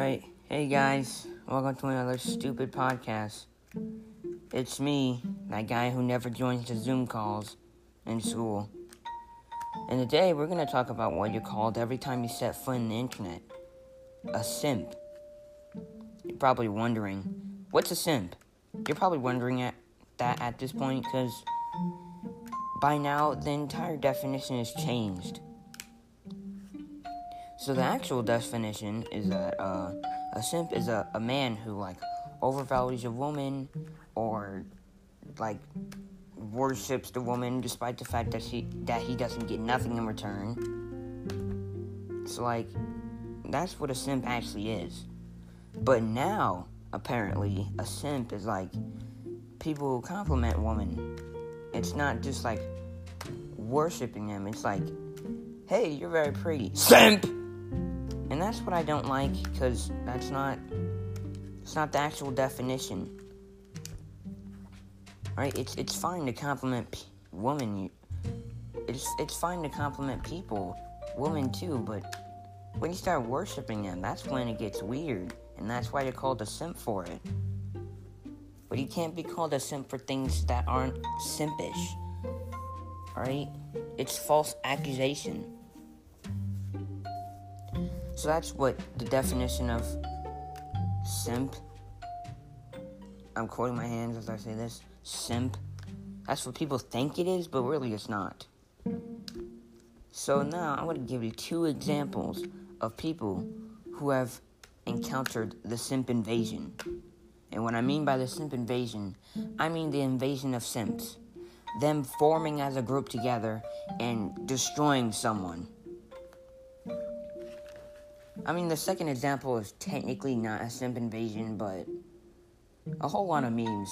Right. Hey guys, welcome to another stupid podcast. It's me, that guy who never joins the Zoom calls in school. And today we're going to talk about what you're called every time you set foot in the internet a simp. You're probably wondering, what's a simp? You're probably wondering at that at this point because by now the entire definition has changed. So the actual definition is that uh, a simp is a, a man who like overvalues a woman or like worships the woman despite the fact that she that he doesn't get nothing in return. So like that's what a simp actually is. But now apparently a simp is like people who compliment women. It's not just like worshiping them. It's like, hey, you're very pretty. Simp! And that's what I don't like because that's not it's not the actual definition. Right? It's it's fine to compliment p- women. It's it's fine to compliment people, women too, but when you start worshiping them, that's when it gets weird, and that's why you're called a simp for it. But you can't be called a simp for things that aren't simpish. Alright? It's false accusation. So that's what the definition of simp. I'm quoting my hands as I say this. Simp. That's what people think it is, but really it's not. So now I'm going to give you two examples of people who have encountered the simp invasion. And what I mean by the simp invasion, I mean the invasion of simps. Them forming as a group together and destroying someone. I mean, the second example is technically not a simp invasion, but a whole lot of memes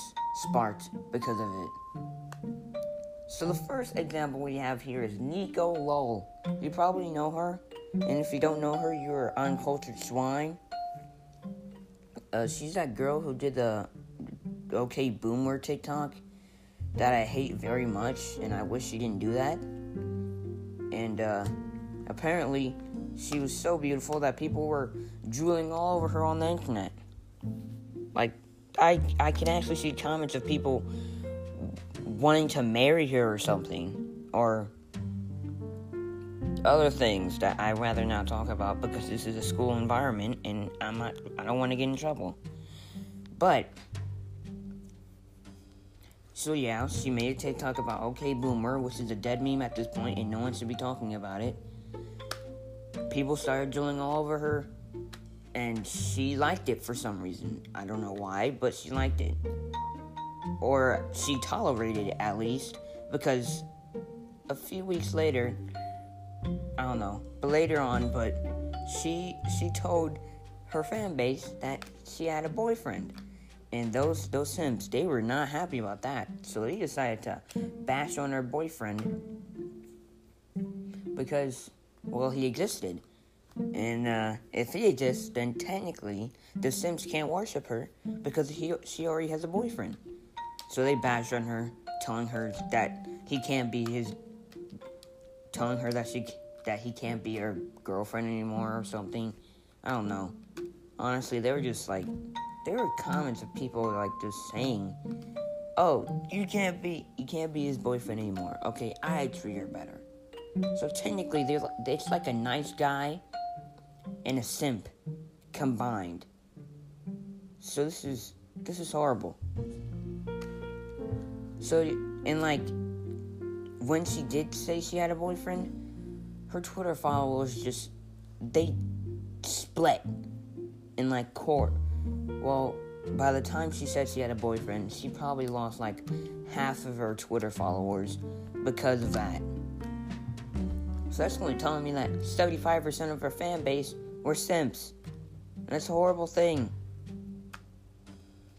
sparked because of it. So the first example we have here is Nico Lol. You probably know her, and if you don't know her, you're uncultured swine. Uh, she's that girl who did the OK Boomer TikTok that I hate very much, and I wish she didn't do that. And uh, apparently, she was so beautiful that people were drooling all over her on the internet. Like, I I can actually see comments of people wanting to marry her or something, or other things that I'd rather not talk about because this is a school environment and I'm not I don't want to get in trouble. But so yeah, she made a TikTok about OK Boomer, which is a dead meme at this point, and no one should be talking about it. People started drilling all over her, and she liked it for some reason. I don't know why, but she liked it, or she tolerated it at least, because a few weeks later, I don't know, but later on, but she she told her fan base that she had a boyfriend. And those those simps, they were not happy about that. So they decided to bash on her boyfriend because well he existed and uh, if he exists then technically the simps can't worship her because he she already has a boyfriend so they bashed on her telling her that he can't be his telling her that she that he can't be her girlfriend anymore or something i don't know honestly they were just like there were comments of people like just saying, "Oh, you can't be you can't be his boyfriend anymore." Okay, I treat her better. So technically, they're it's like a nice guy and a simp combined. So this is this is horrible. So and like when she did say she had a boyfriend, her Twitter followers just they split in like court well, by the time she said she had a boyfriend, she probably lost like half of her Twitter followers because of that. So that's only telling me that 75% of her fan base were simps. And that's a horrible thing.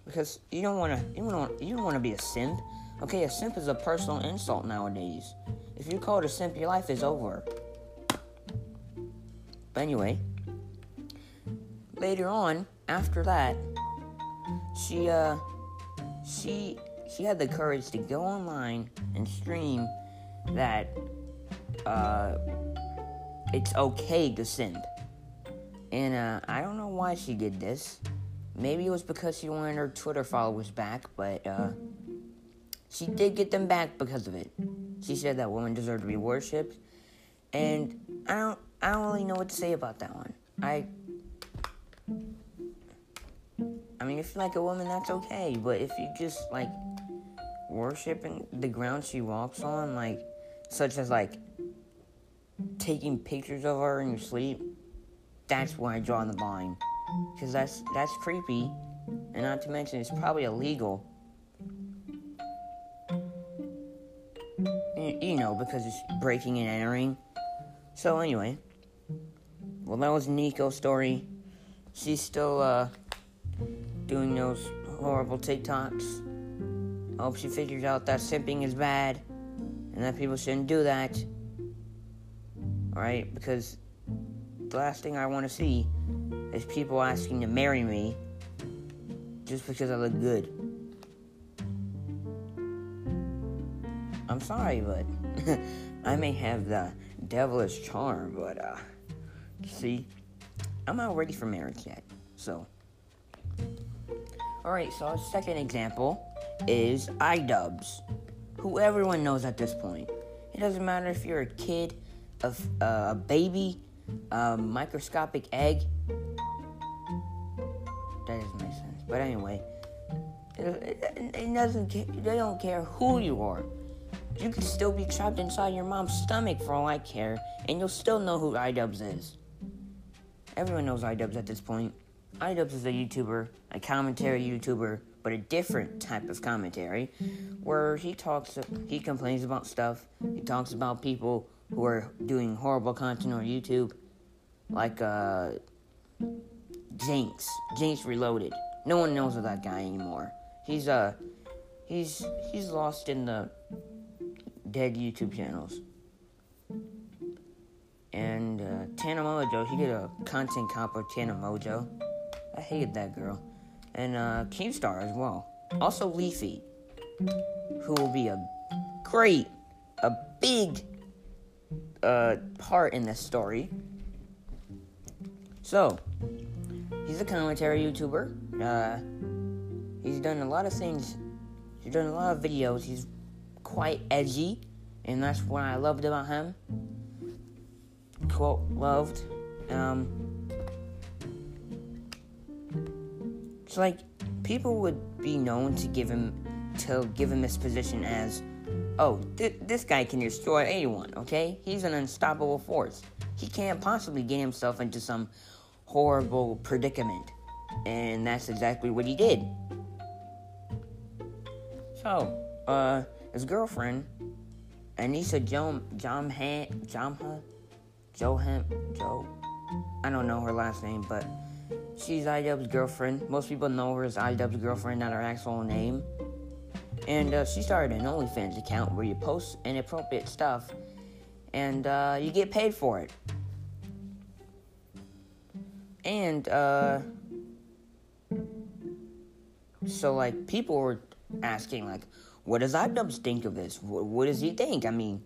Because you don't want to you don't you don't want to be a simp. Okay, a simp is a personal insult nowadays. If you call it a simp, your life is over. But anyway, later on, after that, she uh she she had the courage to go online and stream that uh it's okay to simp. And uh, I don't know why she did this. Maybe it was because she wanted her Twitter followers back, but uh, she did get them back because of it. She said that women deserve to be worshipped, and I don't, I don't really know what to say about that one. I, I mean, if you like a woman, that's okay. But if you just like worshiping the ground she walks on, like such as like taking pictures of her in your sleep, that's where I draw the line. Because that's that's creepy, and not to mention it's probably illegal. You, you know, because it's breaking and entering. So anyway, well that was Nico's story. She's still uh, doing those horrible TikToks. I hope she figures out that simping is bad and that people shouldn't do that. Alright? Because the last thing I want to see is people asking to marry me just because I look good. I'm sorry, but I may have the devilish charm, but uh, see, I'm not ready for marriage yet. So, alright, so our second example is iDubbbz, who everyone knows at this point. It doesn't matter if you're a kid, a, uh, a baby, a microscopic egg. That doesn't make sense. But anyway, it, it, it doesn't. They don't care who you are. You could still be trapped inside your mom's stomach for all I care, and you'll still know who iDubbbz is. Everyone knows iDubbbz at this point. iDubbbz is a YouTuber, a commentary YouTuber, but a different type of commentary, where he talks, he complains about stuff. He talks about people who are doing horrible content on YouTube, like uh, Jinx, Jinx Reloaded. No one knows of that guy anymore. He's uh, he's he's lost in the dead YouTube channels. And uh, Tana Mongeau, he did a Content Cop with Tana Mongeau. I hated that girl. And uh, Keemstar as well. Also Leafy, who will be a great, a big uh, part in this story. So, he's a commentary YouTuber. Uh, he's done a lot of things. He's done a lot of videos. He's quite edgy, and that's what I loved about him. Quote loved. Um, it's like people would be known to give him to give him this position as, oh, th- this guy can destroy anyone. Okay, he's an unstoppable force. He can't possibly get himself into some horrible predicament, and that's exactly what he did. So, uh, his girlfriend, Anissa Jom Jomha Jomha Johan Joe. I don't know her last name, but she's iDubbbz's girlfriend. Most people know her as iDubbbz's girlfriend, not her actual name. And uh, she started an OnlyFans account where you post inappropriate stuff, and uh, you get paid for it. And uh, so, like, people were asking, like, what does iDubbbz think of this? What, what does he think? I mean,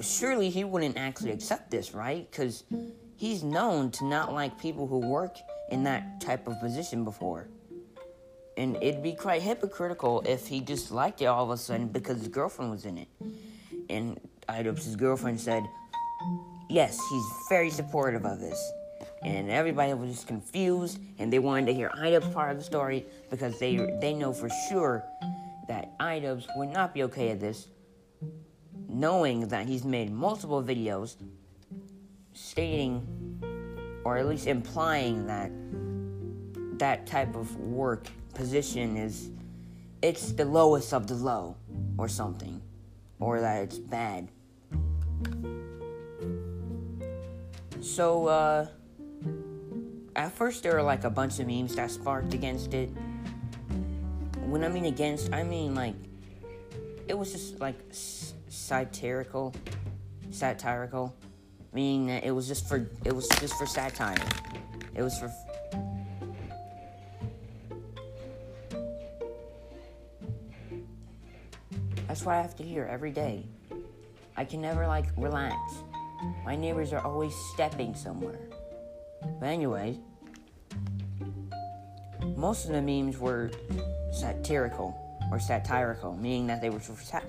surely he wouldn't actually accept this, right? Because he's known to not like people who work in that type of position before. And it'd be quite hypocritical if he just liked it all of a sudden because his girlfriend was in it. And iDubbbz's girlfriend said, yes, he's very supportive of this. And everybody was just confused and they wanted to hear iDubbbz's part of the story because they they know for sure that iDubbbz would not be okay at this, knowing that he's made multiple videos stating, or at least implying that that type of work position is it's the lowest of the low, or something, or that it's bad. So, uh, at first there were like a bunch of memes that sparked against it when I mean against, I mean like it was just like satirical, satirical, meaning that it was just for it was just for satire. It was for. That's what I have to hear every day. I can never like relax. My neighbors are always stepping somewhere. But anyway, most of the memes were satirical or satirical, meaning that they were for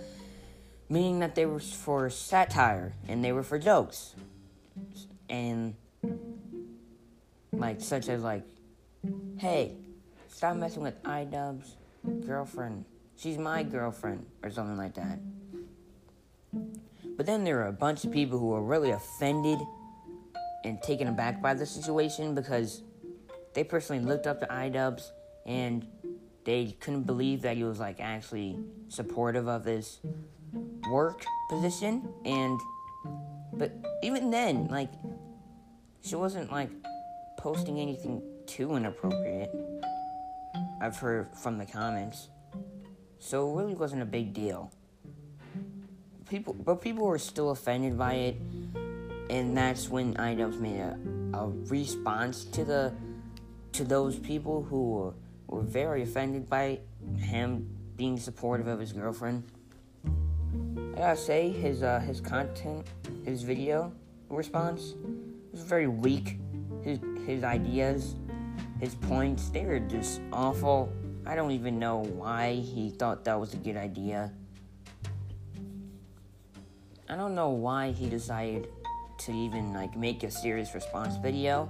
meaning that they were for satire and they were for jokes. And like such as like, hey, stop messing with iDubbbz girlfriend. She's my mm. girlfriend or something like that. But then there are a bunch of people who are really offended and taken aback by the situation because they personally looked up to iDubbbz and they couldn't believe that he was like actually supportive of his work position. And but even then like she wasn't like posting anything too inappropriate. I've heard from the comments so it really wasn't a big deal people but people were still offended by it and that's when iDubbbz made a, a response to the to those people who were, were very offended by him being supportive of his girlfriend. I gotta say, his uh, his content, his video response was very weak. His his ideas, his points, they were just awful. I don't even know why he thought that was a good idea. I don't know why he decided to even like make a serious response video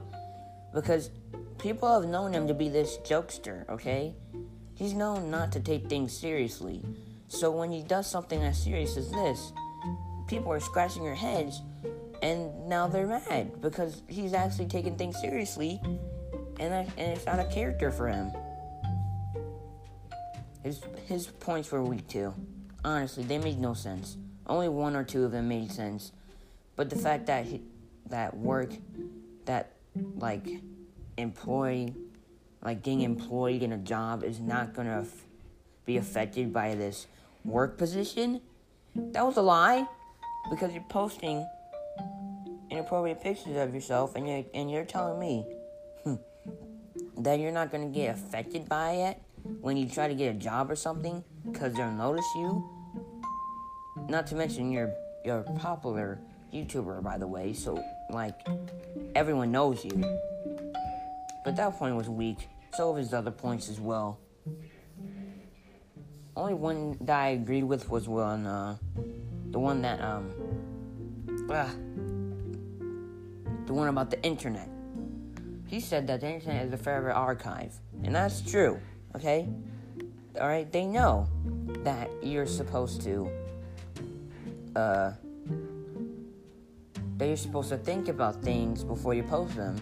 because people have known him to be this jokester, okay? He's known not to take things seriously. So when he does something as serious as this, people are scratching their heads and now they're mad because he's actually taking things seriously and, and it's not a character for him. His, his points were weak too. Honestly, they made no sense. Only one or two of them made sense. But the fact that he, that work, that like employee, like getting employed in a job is not gonna f- be affected by this work position, that was a lie, because you're posting inappropriate pictures of yourself, and you're and you're telling me hmm, that you're not gonna get affected by it when you try to get a job or something, because they'll notice you. Not to mention you're you're popular YouTuber, by the way, so like everyone knows you. But that point was weak. So of his other points as well. Only one that I agreed with was one, uh, the one that um, ah, the one about the internet. He said that the internet is a forever archive, and that's true. Okay, all right. They know that you're supposed to, uh that you're supposed to think about things before you post them.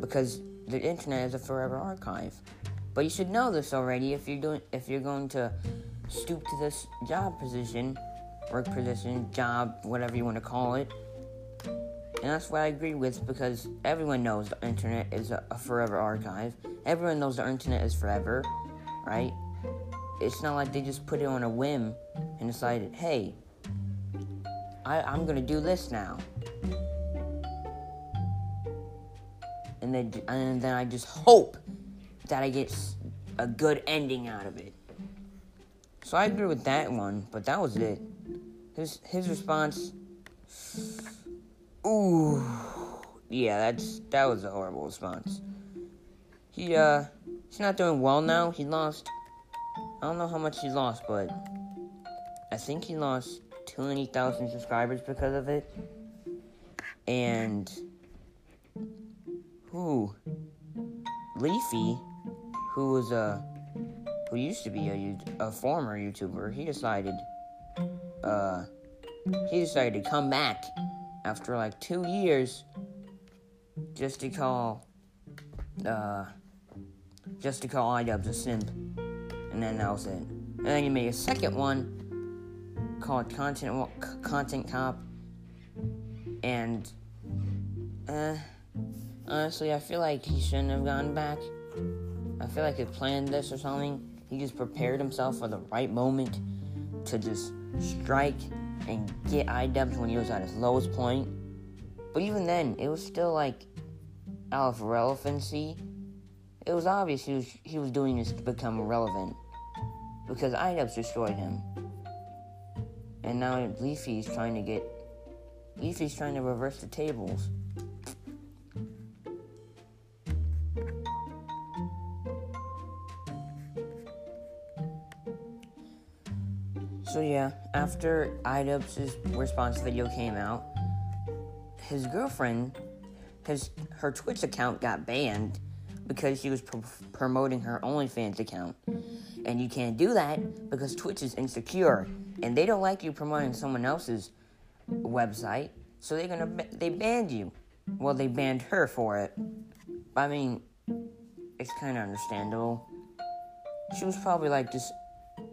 Because the internet is a forever archive. But you should know this already if you're doing if you're going to stoop to this job position, work position, job, whatever you want to call it. And that's what I agree with because everyone knows the internet is a, a forever archive. Everyone knows the internet is forever, right? It's not like they just put it on a whim and decided, hey, I, I'm gonna do this now. And then, and then I just hope that I get a good ending out of it. So I agree with that one, but that was it. His his response. Ooh, yeah, that's that was a horrible response. He uh, he's not doing well now. He lost. I don't know how much he lost, but I think he lost 20,000 subscribers because of it. And who? Leafy, who was a who used to be a, a former YouTuber, he decided uh he decided to come back after like 2 years just to call uh just to call iDubbbz a simp. And then that was it. And then he made a second one called Content Content Cop, and uh, honestly, I feel like he shouldn't have gone back. I feel like he planned this or something. He just prepared himself for the right moment to just strike and get iDubbbz when he was at his lowest point. But even then, it was still like out of relevancy. It was obvious he was he was doing this to become relevant because iDubbbz destroyed him. And now Leafy is trying to get Leafy's trying to reverse the tables. So yeah, after iDubbbz's response video came out, his girlfriend, his her Twitch account got banned because she was pr- promoting her OnlyFans account, and you can't do that because Twitch is insecure and they don't like you promoting someone else's website, so they're gonna they banned you. Well, they banned her for it. I mean, it's kind of understandable. She was probably like just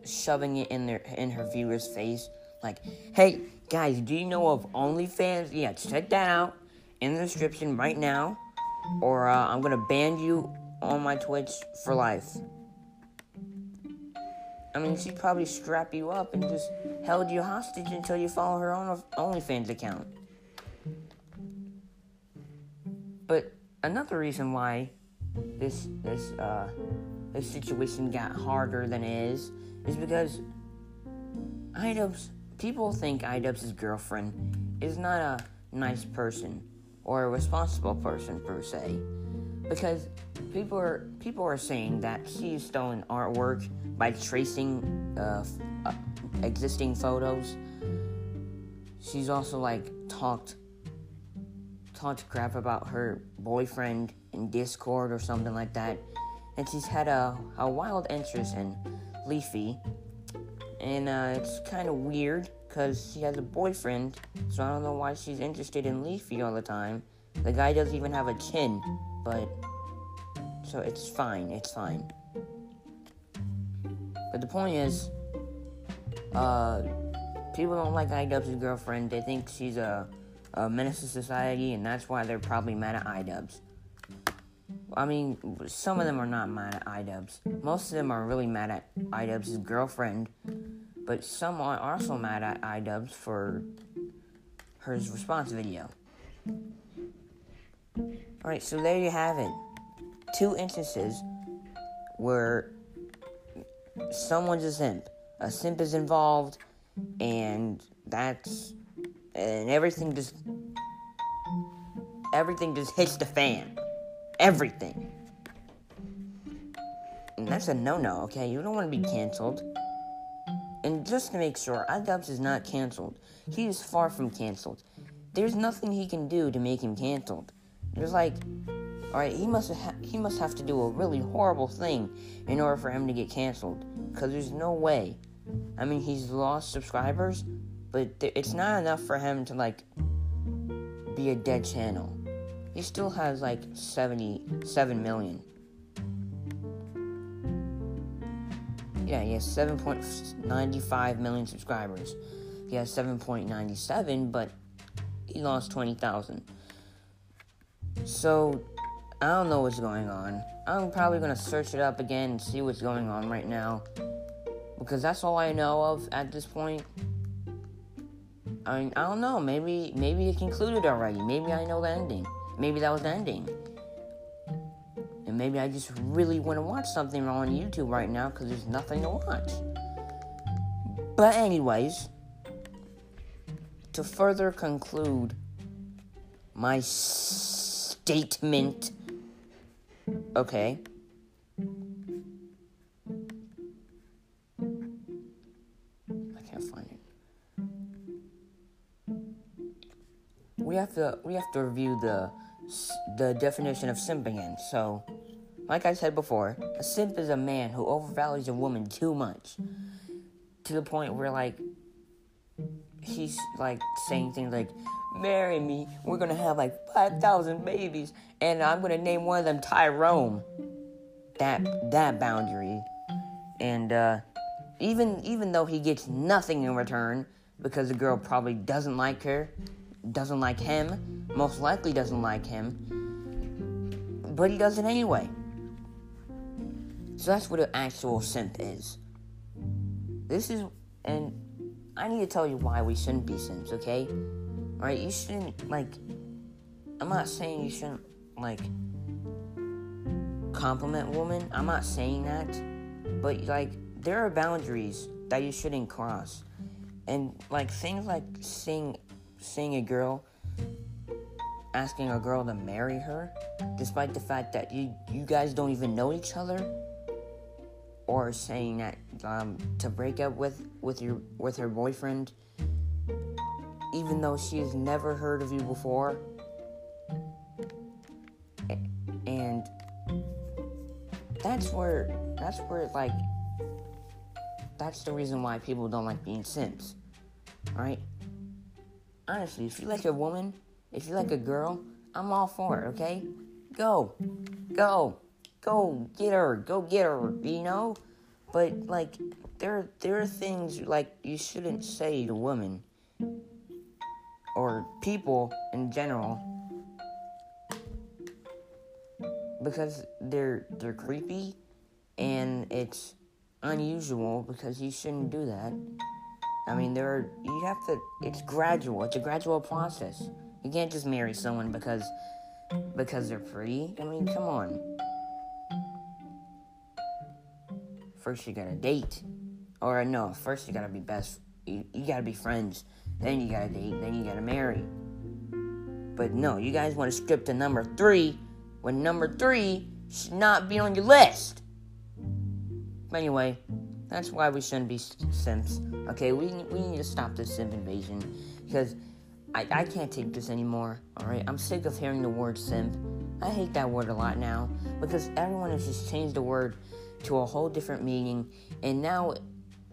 shoving it in their in her viewers' face, like, "Hey guys, do you know of OnlyFans? Yeah, check that out in the description right now, or uh, I'm gonna ban you on my Twitch for life." I mean, she'd probably strap you up and just held you hostage until you follow her on OnlyFans account. But another reason why this this uh, this situation got harder than it is is because iDubbbz people think iDubbbz's girlfriend is not a nice person or a responsible person per se because people are people are saying that she's stolen artwork by tracing uh, uh, existing photos. She's also like talked talked crap about her boyfriend in Discord or something like that, and she's had a a wild interest in Leafy, and uh, it's kind of weird because she has a boyfriend, so I don't know why she's interested in Leafy all the time. The guy doesn't even have a chin, but so it's fine. It's fine. But the point is, uh, people don't like iDubbbz's girlfriend. They think she's a, a menace to society, and that's why they're probably mad at iDubbbz. I mean, some of them are not mad at iDubbbz. Most of them are really mad at iDubbbz's girlfriend, but some are also mad at iDubbbz for her response video. Alright, so there you have it. Two instances where someone's a simp. A simp is involved, and that's and everything just everything just hits the fan. Everything. And that's a no-no. Okay, you don't want to be canceled. And just to make sure, iDubbbz is not canceled. He is far from canceled. There's nothing he can do to make him canceled. There's like all right, he must ha- he must have to do a really horrible thing in order for him to get canceled. Cause there's no way. I mean, he's lost subscribers, but th- it's not enough for him to like be a dead channel. He still has like 77 million. Yeah, he has 7.95 million subscribers. He has 7.97, but he lost 20,000. So I don't know what's going on. I'm probably gonna search it up again and see what's going on right now. Because that's all I know of at this point. I mean, I don't know. Maybe maybe it concluded already. Maybe I know the ending. Maybe that was the ending. And maybe I just really want to watch something on YouTube right now because there's nothing to watch. But anyways, to further conclude my statement Okay. I can't find it. We have to we have to review the the definition of simping again. So, like I said before, a simp is a man who overvalues a woman too much to the point where like he's like saying things like marry me. We're gonna have like 5,000 babies, and I'm gonna name one of them Tyrone. That that boundary, and uh, even even though he gets nothing in return because the girl probably doesn't like her, doesn't like him, most likely doesn't like him, but he does it anyway. So that's what an actual simp is. This is, and I need to tell you why we shouldn't be simps, okay? Right? You shouldn't like. I'm not saying you shouldn't like compliment women. I'm not saying that, but like there are boundaries that you shouldn't cross, and like things like saying seeing a girl asking a girl to marry her, despite the fact that you you guys don't even know each other, or saying that um, to break up with with your with her boyfriend, even though she has never heard of you before, and that's where that's where like that's the reason why people don't like being simps, right? Honestly, if you like a woman if you like a girl, I'm all for it, okay? Go. Go. Go get her. Go get her, you know? But like there there are things like you shouldn't say to women or people in general because they're they're creepy and it's unusual because you shouldn't do that. I mean, there are you have to. It's gradual. It's a gradual process. You can't just marry someone because because they're pretty. I mean, come on. First you gotta date. Or no, first you gotta be best you, you gotta be friends. Then you gotta date, then you gotta marry. But no, you guys wanna skip to number three when number three should not be on your list. Anyway, that's why we shouldn't be simps. Okay, we, we need to stop this simp invasion because I, I can't take this anymore, alright? I'm sick of hearing the word simp. I hate that word a lot now because everyone has just changed the word to a whole different meaning, and now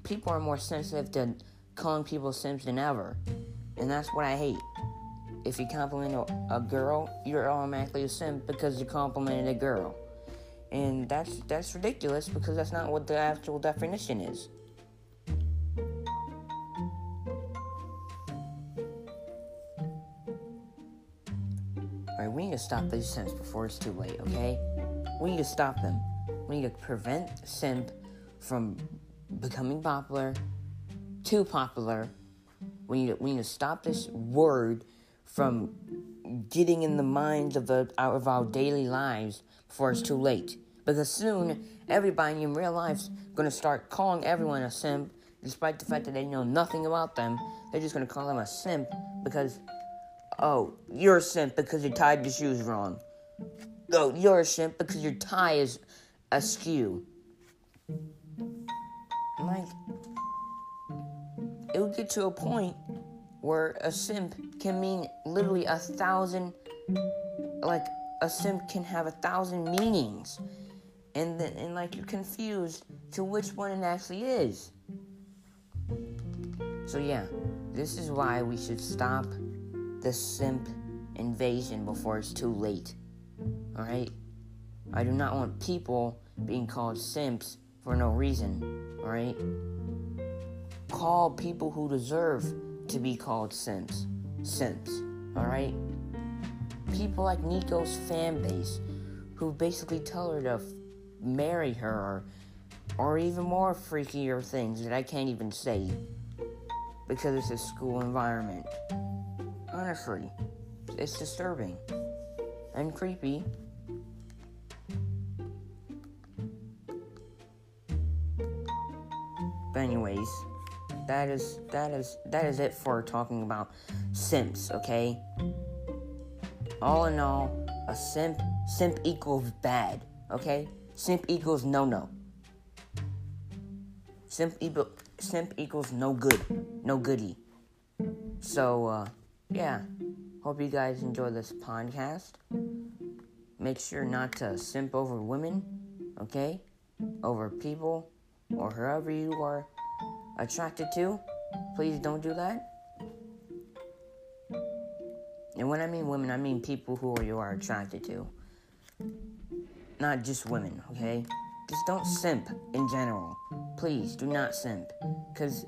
people are more sensitive to calling people simps than ever. And that's what I hate. If you compliment a, a girl, you're automatically a simp because you complimented a girl. And that's that's ridiculous because that's not what the actual definition is. Alright, we need to stop these simps before it's too late, okay? We need to stop them. We need to prevent simp from becoming popular, too popular. We need to, we need to stop this word from getting in the minds of, the, of our daily lives before it's too late. Because soon, everybody in real life's gonna start calling everyone a simp, despite the fact that they know nothing about them. They're just gonna call them a simp because Oh, you're a simp because you tied your shoes wrong. Oh, you're a simp because your tie is askew. Like, it would get to a point where a simp can mean literally a thousand, like, a simp can have a thousand meanings. And then, and like, you're confused to which one it actually is. So, yeah, this is why we should stop the simp invasion before it's too late. Alright? I do not want people being called simps for no reason. Alright? Call people who deserve to be called simps. Simps. Alright? People like Nico's fan base who basically tell her to f- marry her or, or even more freakier things that I can't even say because it's a school environment. Honestly, it's disturbing and creepy. But anyways, that is that is that is it for talking about simps, okay? All in all, a simp simp equals bad, okay? Simp equals no no. Simp equal simp equals no good, no goody. So uh yeah, hope you guys enjoy this podcast. Make sure not to simp over women, okay? Over people or whoever you are attracted to. Please don't do that. And when I mean women, I mean people who you are attracted to. Not just women, okay? Just don't simp in general. Please do not simp. Because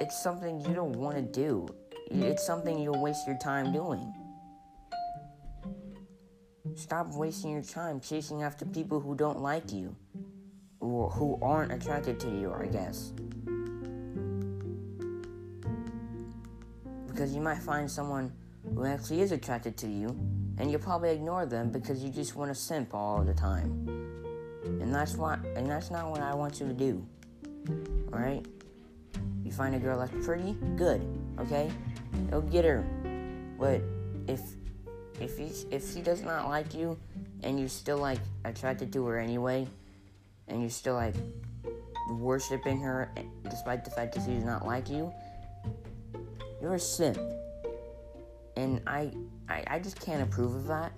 it's something you don't want to do Mm-hmm. it's something you'll waste your time doing. Stop wasting your time chasing after people who don't like you or who aren't attracted to you, I guess. Because you might find someone who actually is attracted to you and you'll probably ignore them because you just want to simp all the time. And that's what and that's not what I want you to do. Alright? You find a girl that's pretty, good, okay? It'll get her. But if if he, if she does not like you and you're still like attracted to do her anyway, and you're still like worshiping her despite the fact that she does not like you, you're a simp. And I I, I just can't approve of that.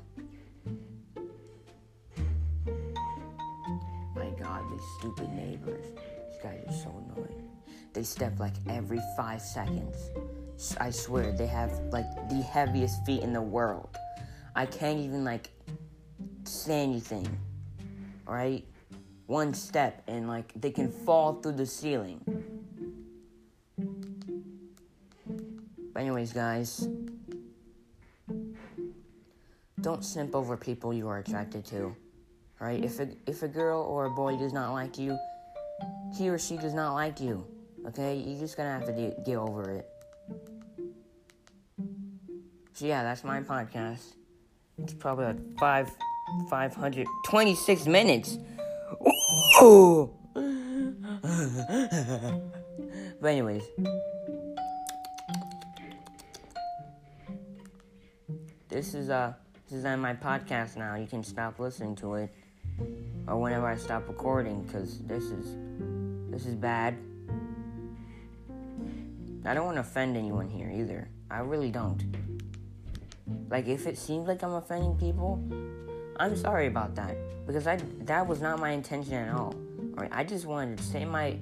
My god, these stupid neighbors. These guys are so annoying. They step like every five seconds. I swear, they have like the heaviest feet in the world. I can't even like say anything. Right? One step and like they can fall through the ceiling. But anyways, guys, don't simp over people you are attracted to. Right? If a if a girl or a boy does not like you, he or she does not like you. Okay? You're just gonna have to de- get over it. So yeah, that's my podcast. It's probably like five, five hundred twenty-six minutes. But anyways. This is uh this is on my podcast now. You can stop listening to it, or whenever I stop recording, because this is this is bad. I don't want to offend anyone here either. I really don't. Like if it seems like I'm offending people, I'm sorry about that because I that was not my intention at all. Alright, I just wanted to say my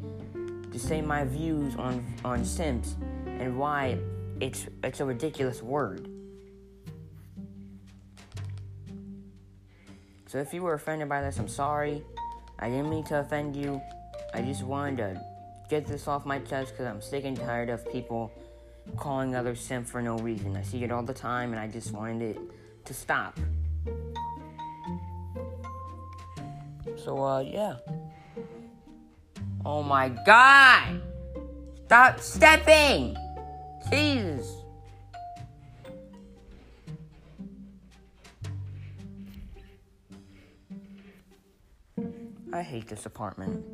to say my views on on Simps and why it's it's a ridiculous word. So if you were offended by this, I'm sorry. I didn't mean to offend you. I just wanted to get this off my chest because I'm sick and tired of people calling others simp for no reason. I see it all the time and I just wanted it to stop. So, uh, yeah. Oh my god! Stop stepping! Jesus! I hate this apartment.